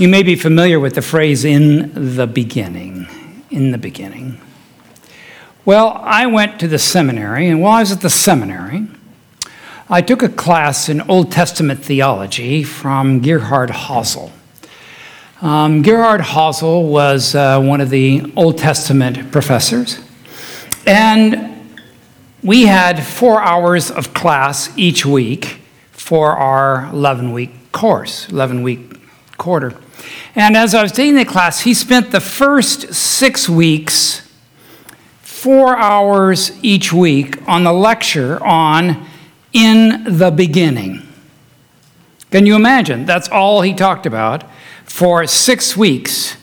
You may be familiar with the phrase in the beginning. In the beginning. Well, I went to the seminary, and while I was at the seminary, I took a class in Old Testament theology from Gerhard Hasel. Um, Gerhard Hasel was uh, one of the Old Testament professors, and we had four hours of class each week for our 11 week course, 11 week quarter. And as I was taking the class, he spent the first six weeks, four hours each week, on the lecture on In the Beginning. Can you imagine? That's all he talked about for six weeks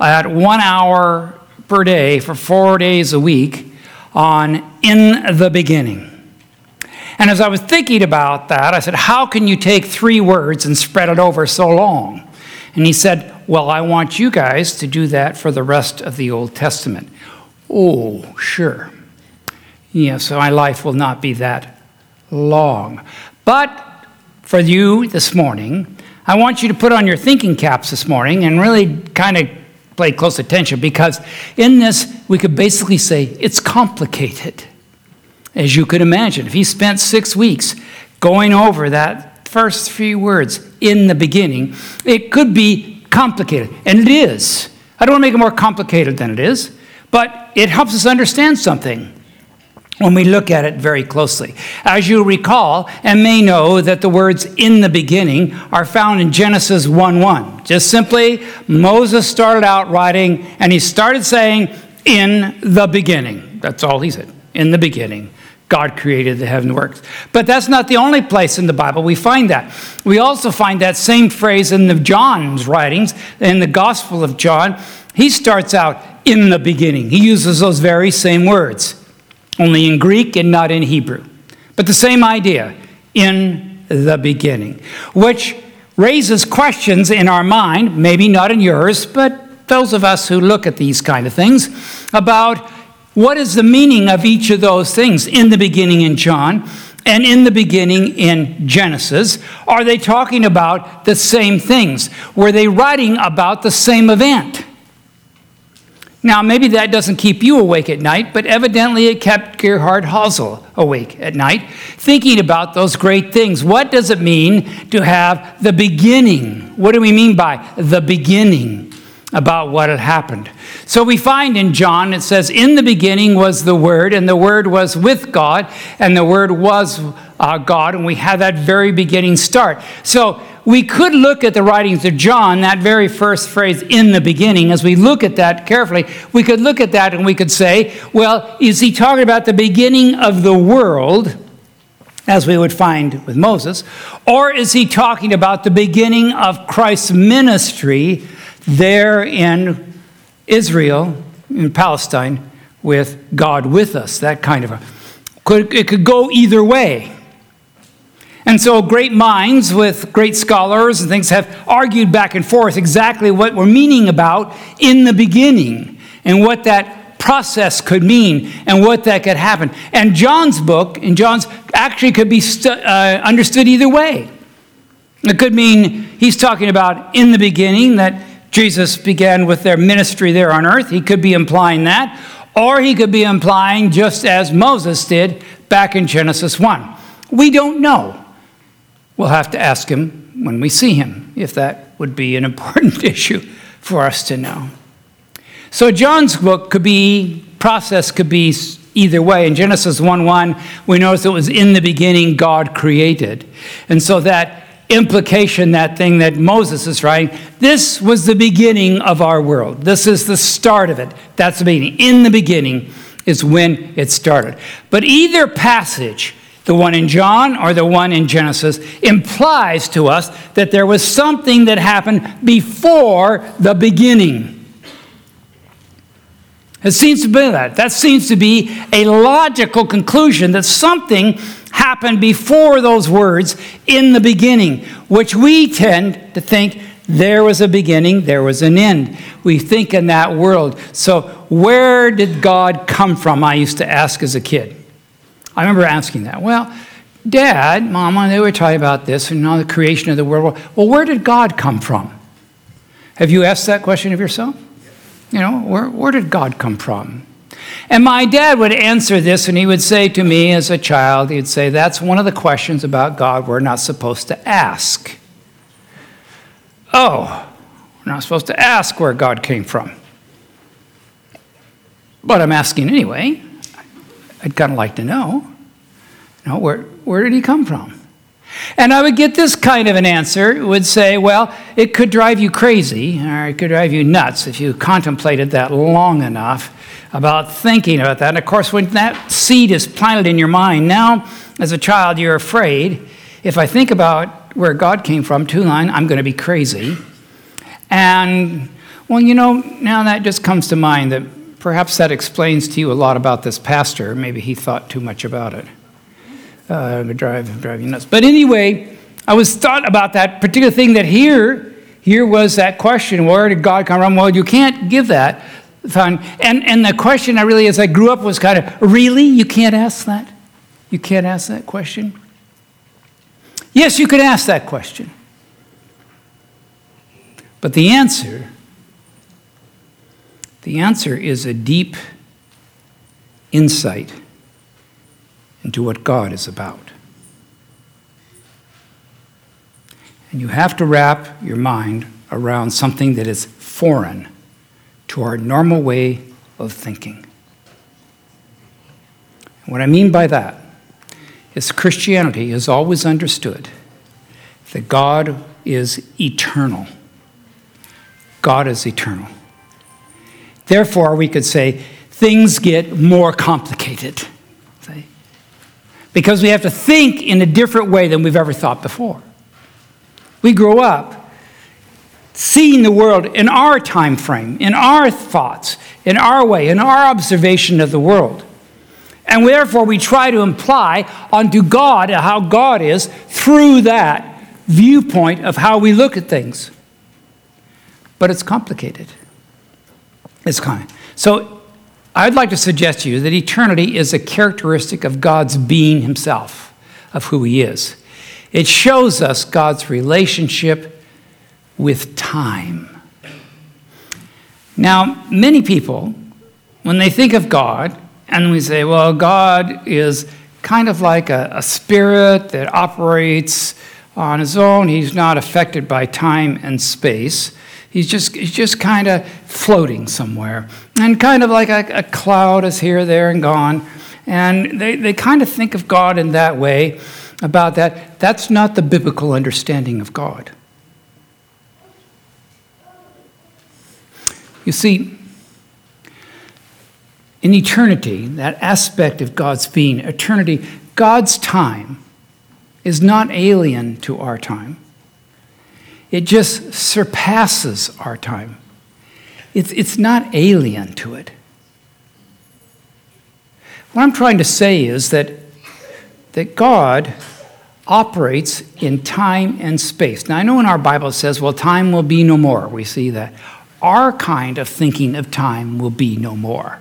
at one hour per day for four days a week on In the Beginning. And as I was thinking about that, I said, How can you take three words and spread it over so long? And he said, Well, I want you guys to do that for the rest of the Old Testament. Oh, sure. Yeah, so my life will not be that long. But for you this morning, I want you to put on your thinking caps this morning and really kind of pay close attention because in this, we could basically say it's complicated. As you could imagine, if he spent six weeks going over that first few words in the beginning, it could be complicated. And it is. I don't want to make it more complicated than it is, but it helps us understand something when we look at it very closely. As you recall and may know that the words in the beginning are found in Genesis 1 1. Just simply, Moses started out writing and he started saying, in the beginning. That's all he said, in the beginning. God created the heaven works. But that's not the only place in the Bible we find that. We also find that same phrase in the John's writings, in the Gospel of John. He starts out in the beginning. He uses those very same words, only in Greek and not in Hebrew. But the same idea, in the beginning, which raises questions in our mind, maybe not in yours, but those of us who look at these kind of things, about what is the meaning of each of those things in the beginning in John and in the beginning in Genesis? Are they talking about the same things? Were they writing about the same event? Now, maybe that doesn't keep you awake at night, but evidently it kept Gerhard Hasel awake at night, thinking about those great things. What does it mean to have the beginning? What do we mean by the beginning? About what had happened. So we find in John, it says, In the beginning was the Word, and the Word was with God, and the Word was uh, God, and we have that very beginning start. So we could look at the writings of John, that very first phrase, in the beginning, as we look at that carefully, we could look at that and we could say, well, is he talking about the beginning of the world? As we would find with Moses, or is he talking about the beginning of Christ's ministry there in Israel, in Palestine, with God with us. That kind of a. Could, it could go either way. And so, great minds with great scholars and things have argued back and forth exactly what we're meaning about in the beginning and what that process could mean and what that could happen. And John's book, and John's actually could be stu- uh, understood either way. It could mean he's talking about in the beginning that Jesus began with their ministry there on earth. He could be implying that, or he could be implying just as Moses did back in Genesis 1. We don't know. We'll have to ask him when we see him if that would be an important issue for us to know. So John's book could be process could be either way. In Genesis 1 1, we notice it was in the beginning God created. And so that implication, that thing that Moses is writing, this was the beginning of our world. This is the start of it. That's the beginning. In the beginning is when it started. But either passage, the one in John or the one in Genesis, implies to us that there was something that happened before the beginning. It seems to be that. That seems to be a logical conclusion that something happened before those words in the beginning, which we tend to think there was a beginning, there was an end. We think in that world. So, where did God come from? I used to ask as a kid. I remember asking that. Well, Dad, Mama, they were talking about this and all the creation of the world. Well, where did God come from? Have you asked that question of yourself? You know, where, where did God come from? And my dad would answer this, and he would say to me as a child, he'd say, That's one of the questions about God we're not supposed to ask. Oh, we're not supposed to ask where God came from. But I'm asking anyway. I'd kind of like to know. You know where, where did he come from? And I would get this kind of an answer. It would say, well, it could drive you crazy, or it could drive you nuts if you contemplated that long enough about thinking about that. And of course, when that seed is planted in your mind, now as a child, you're afraid. If I think about where God came from, two line, I'm going to be crazy. And, well, you know, now that just comes to mind that perhaps that explains to you a lot about this pastor. Maybe he thought too much about it. Uh, drive, drive you nuts. But anyway, I was thought about that particular thing that here, here was that question where did God come from? Well, you can't give that. And, and the question I really, as I grew up, was kind of really? You can't ask that? You can't ask that question? Yes, you could ask that question. But the answer, the answer is a deep insight into what God is about. And you have to wrap your mind around something that is foreign to our normal way of thinking. What I mean by that is Christianity has always understood that God is eternal. God is eternal. Therefore, we could say things get more complicated. Because we have to think in a different way than we've ever thought before. We grow up seeing the world in our time frame, in our thoughts, in our way, in our observation of the world. And therefore, we try to imply onto God how God is through that viewpoint of how we look at things but it's complicated. It's kind. So I'd like to suggest to you that eternity is a characteristic of God's being himself, of who he is. It shows us God's relationship with time. Now, many people, when they think of God, and we say, well, God is kind of like a, a spirit that operates on his own, he's not affected by time and space. He's just, he's just kind of floating somewhere. And kind of like a, a cloud is here, there, and gone. And they, they kind of think of God in that way, about that. That's not the biblical understanding of God. You see, in eternity, that aspect of God's being, eternity, God's time is not alien to our time. It just surpasses our time. It's, it's not alien to it. What I'm trying to say is that, that God operates in time and space. Now, I know in our Bible it says, well, time will be no more. We see that. Our kind of thinking of time will be no more.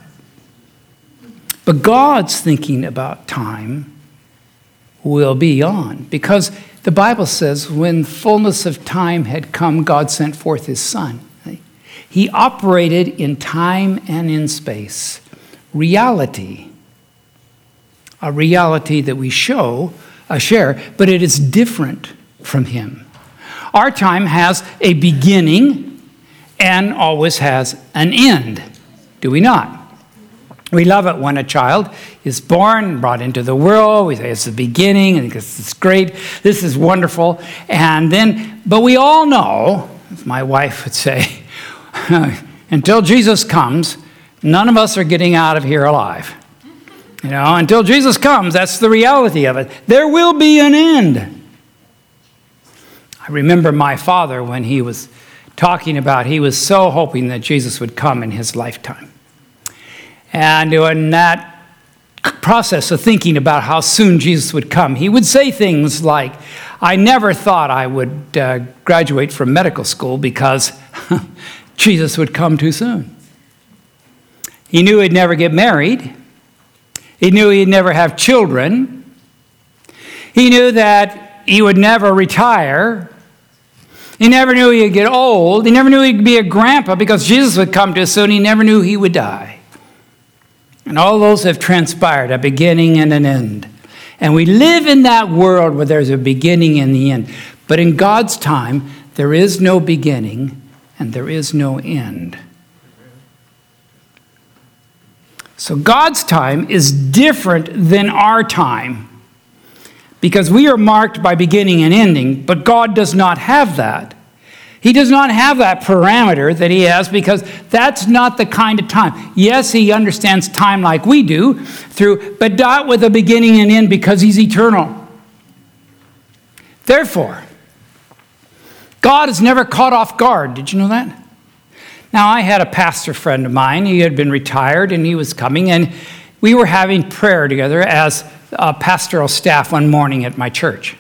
But God's thinking about time will be on because the Bible says, when fullness of time had come, God sent forth his Son. He operated in time and in space. Reality, a reality that we show, a share, but it is different from him. Our time has a beginning and always has an end, do we not? We love it when a child is born, brought into the world. We say it's the beginning, and it's great. This is wonderful. And then, but we all know, as my wife would say, until Jesus comes, none of us are getting out of here alive. You know, until Jesus comes, that's the reality of it. There will be an end. I remember my father when he was talking about, he was so hoping that Jesus would come in his lifetime. And in that process of thinking about how soon Jesus would come, he would say things like, I never thought I would uh, graduate from medical school because Jesus would come too soon. He knew he'd never get married. He knew he'd never have children. He knew that he would never retire. He never knew he'd get old. He never knew he'd be a grandpa because Jesus would come too soon. He never knew he would die. And all those have transpired, a beginning and an end. And we live in that world where there's a beginning and the end. But in God's time, there is no beginning and there is no end. So God's time is different than our time because we are marked by beginning and ending, but God does not have that. He does not have that parameter that he has because that's not the kind of time. Yes, he understands time like we do, through, but not with a beginning and end because he's eternal. Therefore, God is never caught off guard. Did you know that? Now, I had a pastor friend of mine. He had been retired and he was coming, and we were having prayer together as a pastoral staff one morning at my church.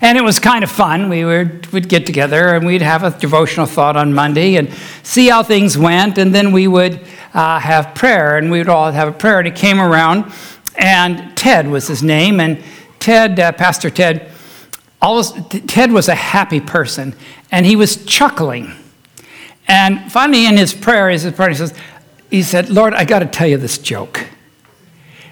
And it was kind of fun. We would, would get together and we'd have a devotional thought on Monday and see how things went. And then we would uh, have prayer and we would all have a prayer. And it came around, and Ted was his name. And Ted, uh, Pastor Ted, always, Ted was a happy person and he was chuckling. And finally, in his prayer, his prayer, he says, he said, Lord, I got to tell you this joke.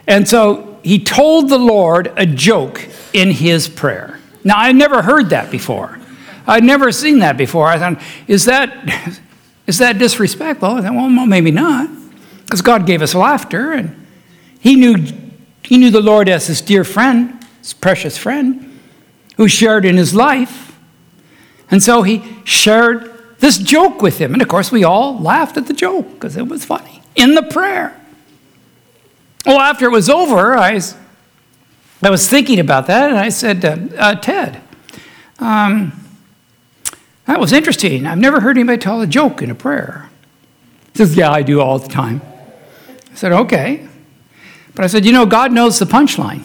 And so he told the Lord a joke in his prayer. Now, I'd never heard that before. I'd never seen that before. I thought, is that, is that disrespectful? I thought, well, maybe not. Because God gave us laughter, and he knew, he knew the Lord as his dear friend, his precious friend, who shared in his life. And so he shared this joke with him. And of course, we all laughed at the joke because it was funny in the prayer. Well, after it was over, I I was thinking about that, and I said, uh, uh, Ted, um, that was interesting. I've never heard anybody tell a joke in a prayer. He says, Yeah, I do all the time. I said, Okay. But I said, You know, God knows the punchline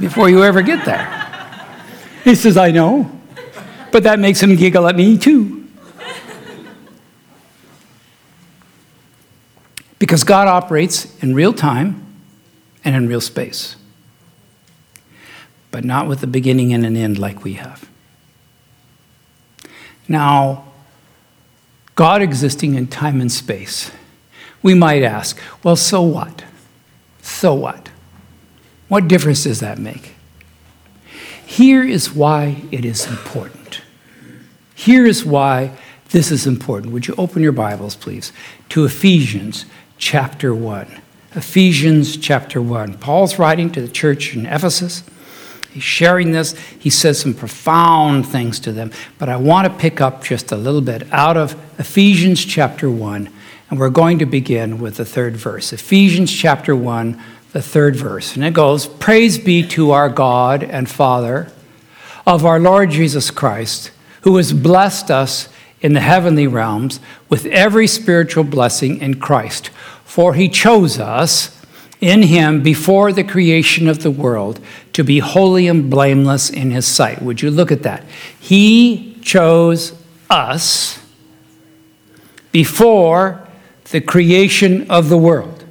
before you ever get there. He says, I know. But that makes him giggle at me too. Because God operates in real time and in real space but not with a beginning and an end like we have. Now, God existing in time and space, we might ask, well, so what? So what? What difference does that make? Here is why it is important. Here is why this is important. Would you open your Bibles, please, to Ephesians chapter 1. Ephesians chapter 1. Paul's writing to the church in Ephesus. He's sharing this. He says some profound things to them. But I want to pick up just a little bit out of Ephesians chapter 1, and we're going to begin with the third verse. Ephesians chapter 1, the third verse. And it goes Praise be to our God and Father of our Lord Jesus Christ, who has blessed us in the heavenly realms with every spiritual blessing in Christ. For he chose us in him before the creation of the world to be holy and blameless in his sight. Would you look at that? He chose us before the creation of the world.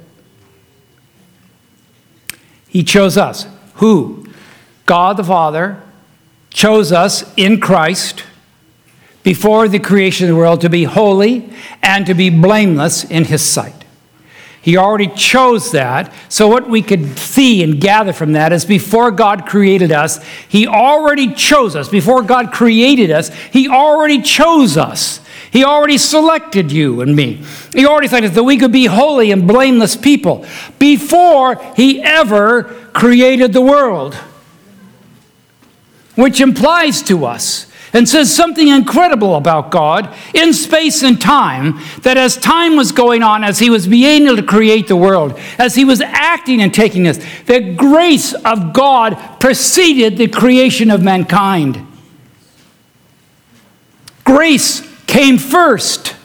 He chose us. Who? God the Father chose us in Christ before the creation of the world to be holy and to be blameless in his sight. He already chose that. So, what we could see and gather from that is before God created us, He already chose us. Before God created us, He already chose us. He already selected you and me. He already selected that we could be holy and blameless people before He ever created the world. Which implies to us and says something incredible about God in space and time that as time was going on, as he was being able to create the world, as he was acting and taking this, the grace of God preceded the creation of mankind. Grace came first.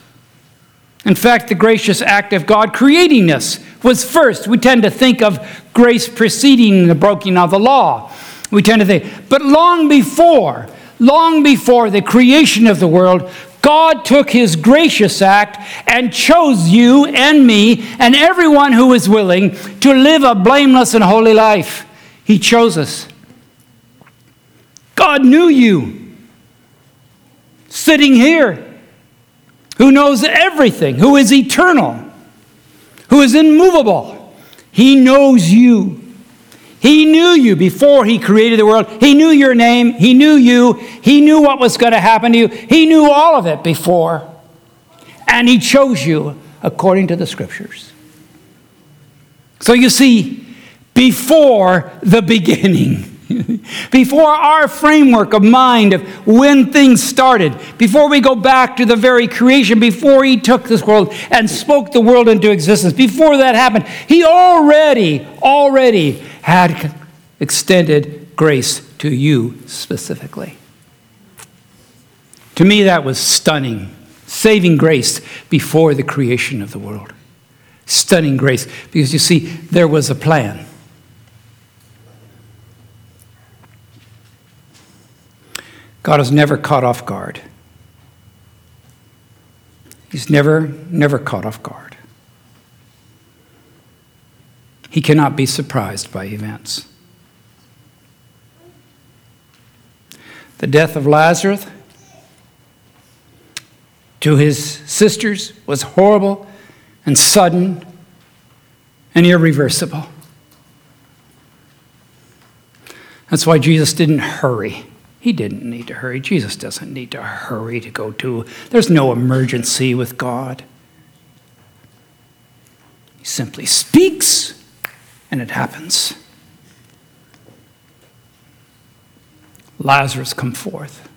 In fact, the gracious act of God creating us was first. We tend to think of grace preceding the breaking of the law. We tend to think, but long before, long before the creation of the world, God took his gracious act and chose you and me and everyone who is willing to live a blameless and holy life. He chose us. God knew you. sitting here, who knows everything, who is eternal, who is immovable. He knows you. He knew you before He created the world. He knew your name. He knew you. He knew what was going to happen to you. He knew all of it before. And He chose you according to the Scriptures. So you see, before the beginning, before our framework of mind of when things started, before we go back to the very creation, before He took this world and spoke the world into existence, before that happened, He already, already had extended grace to you specifically. To me, that was stunning. Saving grace before the creation of the world. Stunning grace. Because you see, there was a plan. God is never caught off guard. He's never, never caught off guard. He cannot be surprised by events. The death of Lazarus to his sisters was horrible and sudden and irreversible. That's why Jesus didn't hurry. He didn't need to hurry. Jesus doesn't need to hurry to go to. There's no emergency with God. He simply speaks and it happens. Lazarus come forth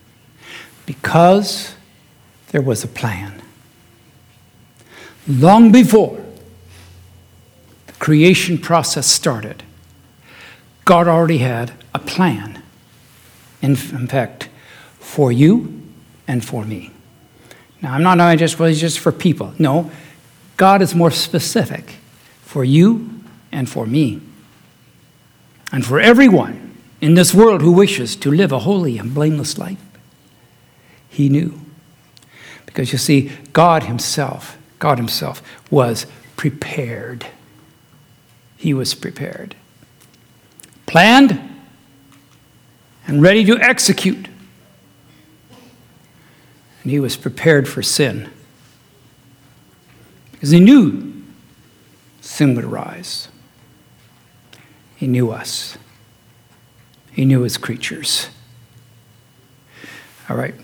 because there was a plan. Long before the creation process started, God already had a plan in, in fact, for you and for me. Now, I'm not just, well, just for people. No, God is more specific for you and for me. And for everyone in this world who wishes to live a holy and blameless life. He knew. Because you see, God Himself, God Himself was prepared. He was prepared. Planned and ready to execute. And he was prepared for sin because he knew sin would arise. He knew us, he knew his creatures. All right,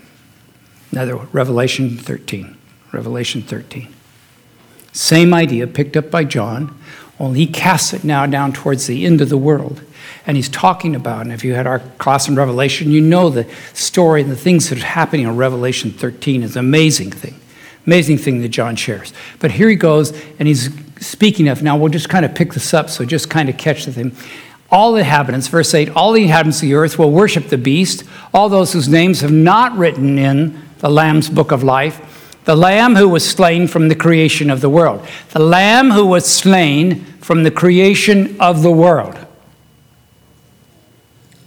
another Revelation 13. Revelation 13. Same idea picked up by John, only he casts it now down towards the end of the world and he's talking about. And if you had our class in Revelation, you know the story and the things that are happening in Revelation 13 is an amazing thing. Amazing thing that John shares. But here he goes, and he's speaking of, now we'll just kind of pick this up, so just kind of catch the thing. All the inhabitants, verse 8, all the inhabitants of the earth will worship the beast, all those whose names have not written in the Lamb's book of life, the Lamb who was slain from the creation of the world. The Lamb who was slain from the creation of the world.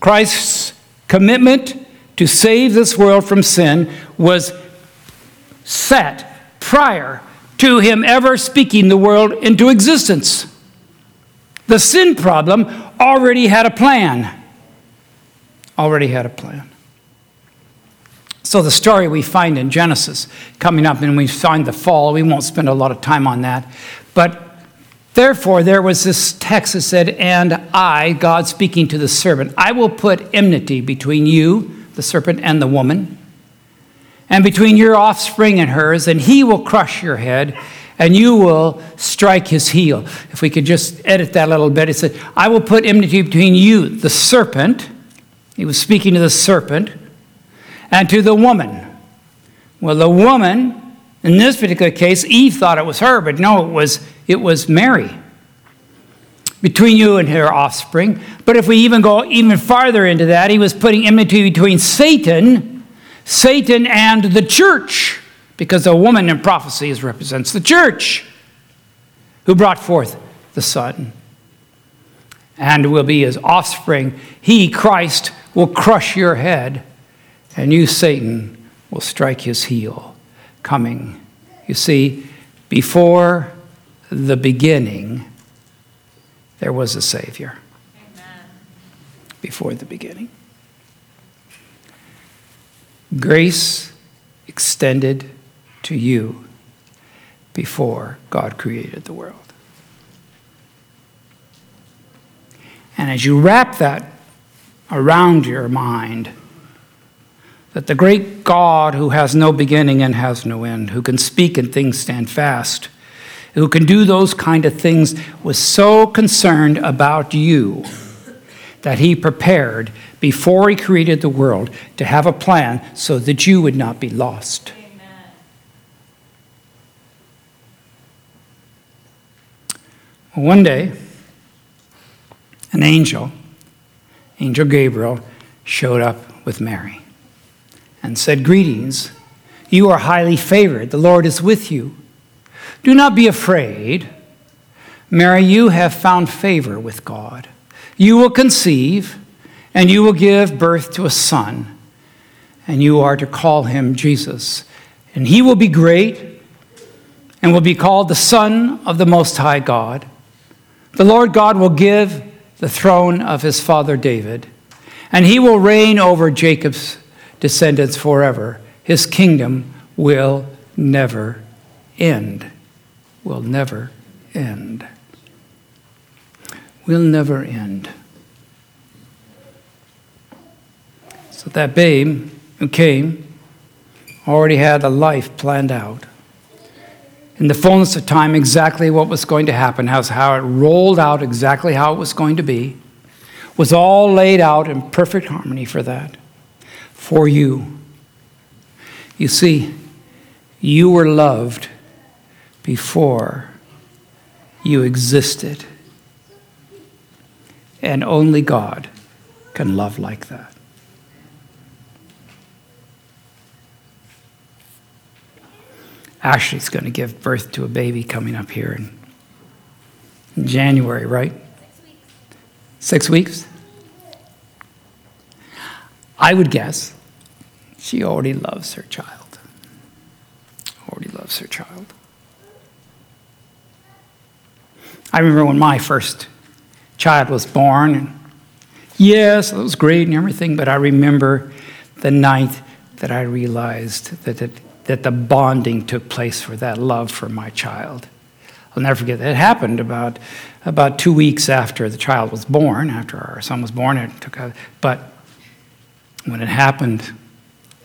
Christ's commitment to save this world from sin was set prior to him ever speaking the world into existence. The sin problem already had a plan. Already had a plan. So, the story we find in Genesis coming up, and we find the fall, we won't spend a lot of time on that. But Therefore, there was this text that said, And I, God speaking to the serpent, I will put enmity between you, the serpent, and the woman, and between your offspring and hers, and he will crush your head, and you will strike his heel. If we could just edit that a little bit, it said, I will put enmity between you, the serpent. He was speaking to the serpent, and to the woman. Well, the woman in this particular case, Eve thought it was her, but no, it was, it was Mary. Between you and her offspring. But if we even go even farther into that, he was putting enmity between Satan, Satan and the church, because a woman in prophecy represents the church, who brought forth the Son and will be his offspring. He, Christ, will crush your head, and you, Satan, will strike his heel coming. You see, before the beginning, there was a Savior. Amen. Before the beginning. Grace extended to you before God created the world. And as you wrap that around your mind, that the great God who has no beginning and has no end, who can speak and things stand fast, who can do those kind of things, was so concerned about you that he prepared before he created the world to have a plan so that you would not be lost. Amen. One day, an angel, Angel Gabriel, showed up with Mary and said, Greetings, you are highly favored. The Lord is with you. Do not be afraid. Mary, you have found favor with God. You will conceive, and you will give birth to a son, and you are to call him Jesus. And he will be great and will be called the Son of the Most High God. The Lord God will give the throne of his father David, and he will reign over Jacob's descendants forever. His kingdom will never end. Will never end. Will never end. So that babe who came already had a life planned out. In the fullness of time, exactly what was going to happen, how it rolled out exactly how it was going to be, was all laid out in perfect harmony for that, for you. You see, you were loved before you existed. And only God can love like that. Ashley's going to give birth to a baby coming up here in January, right? Six weeks. Six weeks? I would guess she already loves her child. Already loves her child. I remember when my first child was born, and yes, it was great and everything, but I remember the night that I realized that it that the bonding took place for that love for my child. I'll never forget that. It happened about, about two weeks after the child was born, after our son was born. It took a, but when it happened,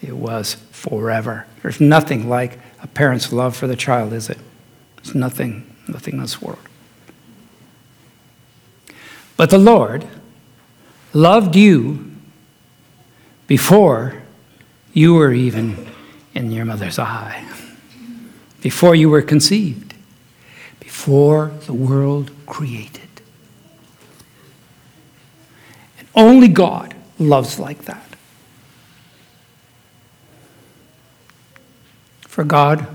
it was forever. There's nothing like a parent's love for the child, is it? It's nothing, nothing in this world. But the Lord loved you before you were even in your mother's eye before you were conceived, before the world created. And only God loves like that. For God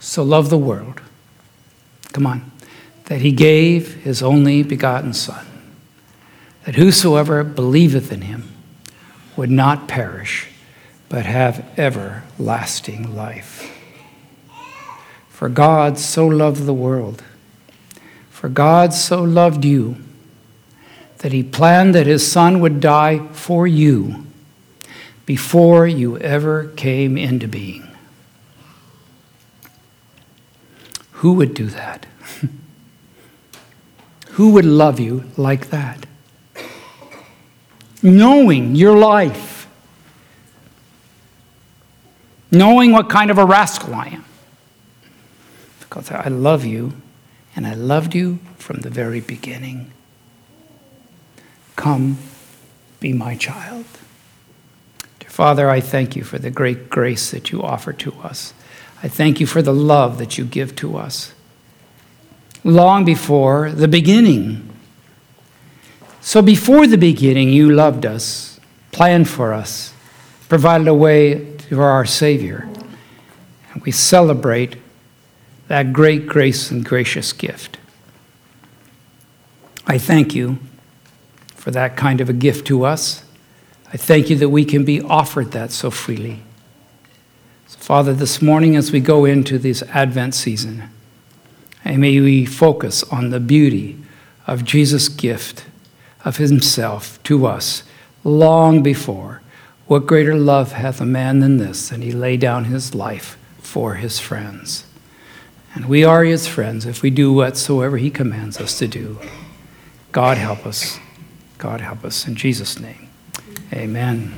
so loved the world, come on, that he gave his only begotten Son, that whosoever believeth in him would not perish but have everlasting life. For God so loved the world, for God so loved you, that he planned that his son would die for you before you ever came into being. Who would do that? Who would love you like that? Knowing your life knowing what kind of a rascal I am. Because I love you, and I loved you from the very beginning. Come, be my child. Dear Father, I thank you for the great grace that you offer to us. I thank you for the love that you give to us. Long before the beginning. So, before the beginning, you loved us, planned for us, provided a way to our Savior. And we celebrate that great grace and gracious gift. I thank you for that kind of a gift to us. I thank you that we can be offered that so freely. So, Father, this morning as we go into this Advent season, may we focus on the beauty of Jesus' gift of Himself to us long before What greater love hath a man than this, and he lay down his life for his friends? And we are his friends if we do whatsoever he commands us to do. God help us. God help us. In Jesus' name, amen.